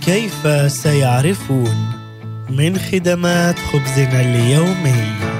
كيف سيعرفون من خدمات خبزنا اليومي؟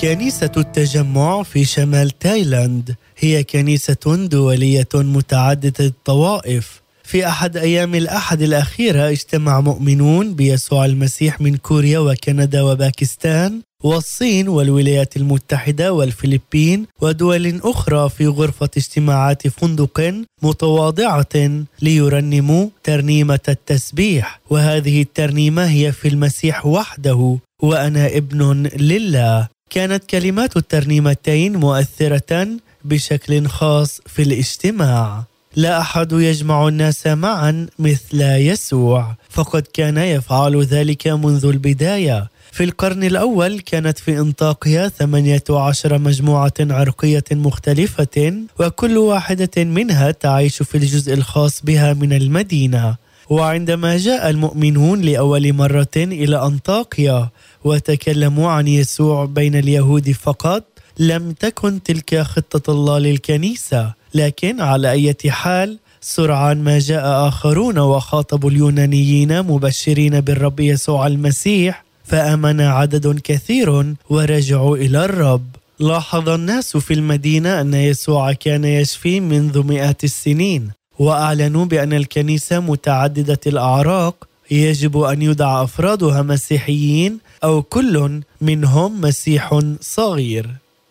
كنيسة التجمع في شمال تايلاند هي كنيسة دولية متعددة الطوائف. في أحد أيام الأحد الأخيرة اجتمع مؤمنون بيسوع المسيح من كوريا وكندا وباكستان والصين والولايات المتحدة والفلبين ودول أخرى في غرفة اجتماعات فندق متواضعة ليرنموا ترنيمة التسبيح. وهذه الترنيمة هي في المسيح وحده وأنا ابن لله. كانت كلمات الترنيمتين مؤثرة بشكل خاص في الاجتماع. لا أحد يجمع الناس معا مثل يسوع فقد كان يفعل ذلك منذ البداية. في القرن الأول كانت في انطاقيا 18 مجموعة عرقية مختلفة وكل واحدة منها تعيش في الجزء الخاص بها من المدينة. وعندما جاء المؤمنون لأول مرة إلى أنطاقيا وتكلموا عن يسوع بين اليهود فقط لم تكن تلك خطة الله للكنيسة. لكن على أي حال سرعان ما جاء آخرون وخاطبوا اليونانيين مبشرين بالرب يسوع المسيح فآمن عدد كثير ورجعوا إلى الرب. لاحظ الناس في المدينة أن يسوع كان يشفي منذ مئات السنين وأعلنوا بأن الكنيسة متعددة الأعراق. يجب أن يدعى أفرادها مسيحيين أو كل منهم مسيح صغير.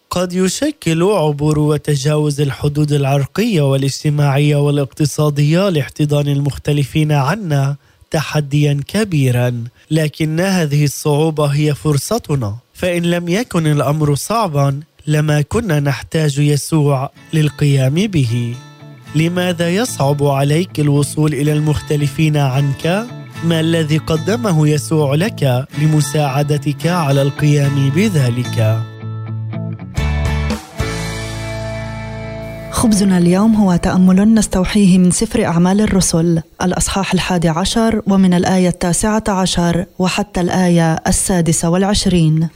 قد يشكل عبور وتجاوز الحدود العرقية والاجتماعية والاقتصادية لاحتضان المختلفين عنا. تحديا كبيرا لكن هذه الصعوبة هي فرصتنا. فإن لم يكن الأمر صعبا لما كنا نحتاج يسوع للقيام به. لماذا يصعب عليك الوصول إلى المختلفين عنك؟ ما الذي قدمه يسوع لك لمساعدتك على القيام بذلك؟ خبزنا اليوم هو تأمل نستوحيه من سفر أعمال الرسل الأصحاح الحادي عشر ومن الآية التاسعة عشر وحتى الآية السادسة والعشرين.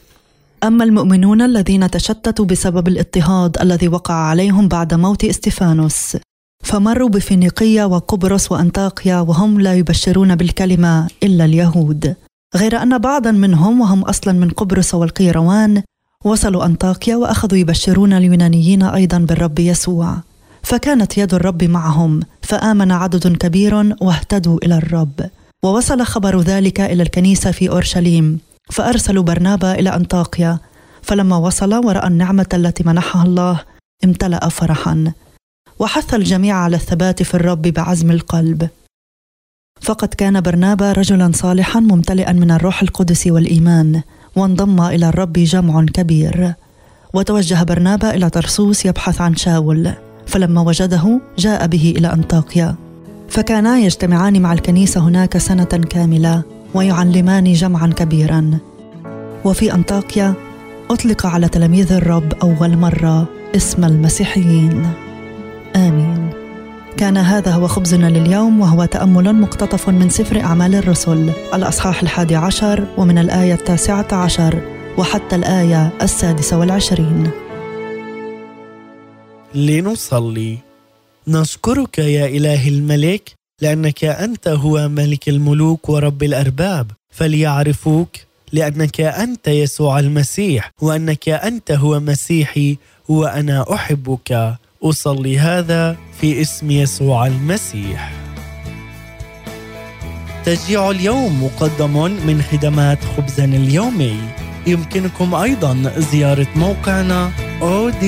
أما المؤمنون الذين تشتتوا بسبب الاضطهاد الذي وقع عليهم بعد موت استفانوس فمروا بفينيقية وقبرص وأنطاقيا وهم لا يبشرون بالكلمة إلا اليهود. غير أن بعضا منهم وهم أصلا من قبرص والقيروان وصلوا أنطاكيا وأخذوا يبشرون اليونانيين أيضا بالرب يسوع. فكانت يد الرب معهم فآمن عدد كبير واهتدوا إلى الرب. ووصل خبر ذلك إلى الكنيسة في أورشليم فأرسلوا برنابا إلى أنطاكيا. فلما وصل ورأى النعمة التي منحها الله امتلأ فرحا. وحث الجميع على الثبات في الرب بعزم القلب. فقد كان برنابا رجلا صالحا ممتلئا من الروح القدس والإيمان. وانضم إلى الرب جمع كبير. وتوجه برنابا إلى طرسوس يبحث عن شاول. فلما وجده جاء به إلى أنطاكيا. فكانا يجتمعان مع الكنيسة هناك سنة كاملة ويعلمان جمعا كبيرا. وفي أنطاكيا أطلق على تلاميذ الرب أول مرة اسم المسيحيين. آمين. كان هذا هو خبزنا لليوم وهو تأمل مقتطف من سفر أعمال الرسل. الأصحاح الحادي عشر ومن الآية التاسعة عشر وحتى الآية السادسة والعشرين. لنصلي. نشكرك يا إله الملك لأنك أنت هو ملك الملوك ورب الأرباب. فليعرفوك لأنك أنت يسوع المسيح وأنك أنت هو مسيحي وأنا أحبك. أصلي هذا في اسم يسوع المسيح. تشجيع اليوم مقدم من خدمات خبزنا اليومي. يمكنكم أيضا زيارة موقعنا odb.org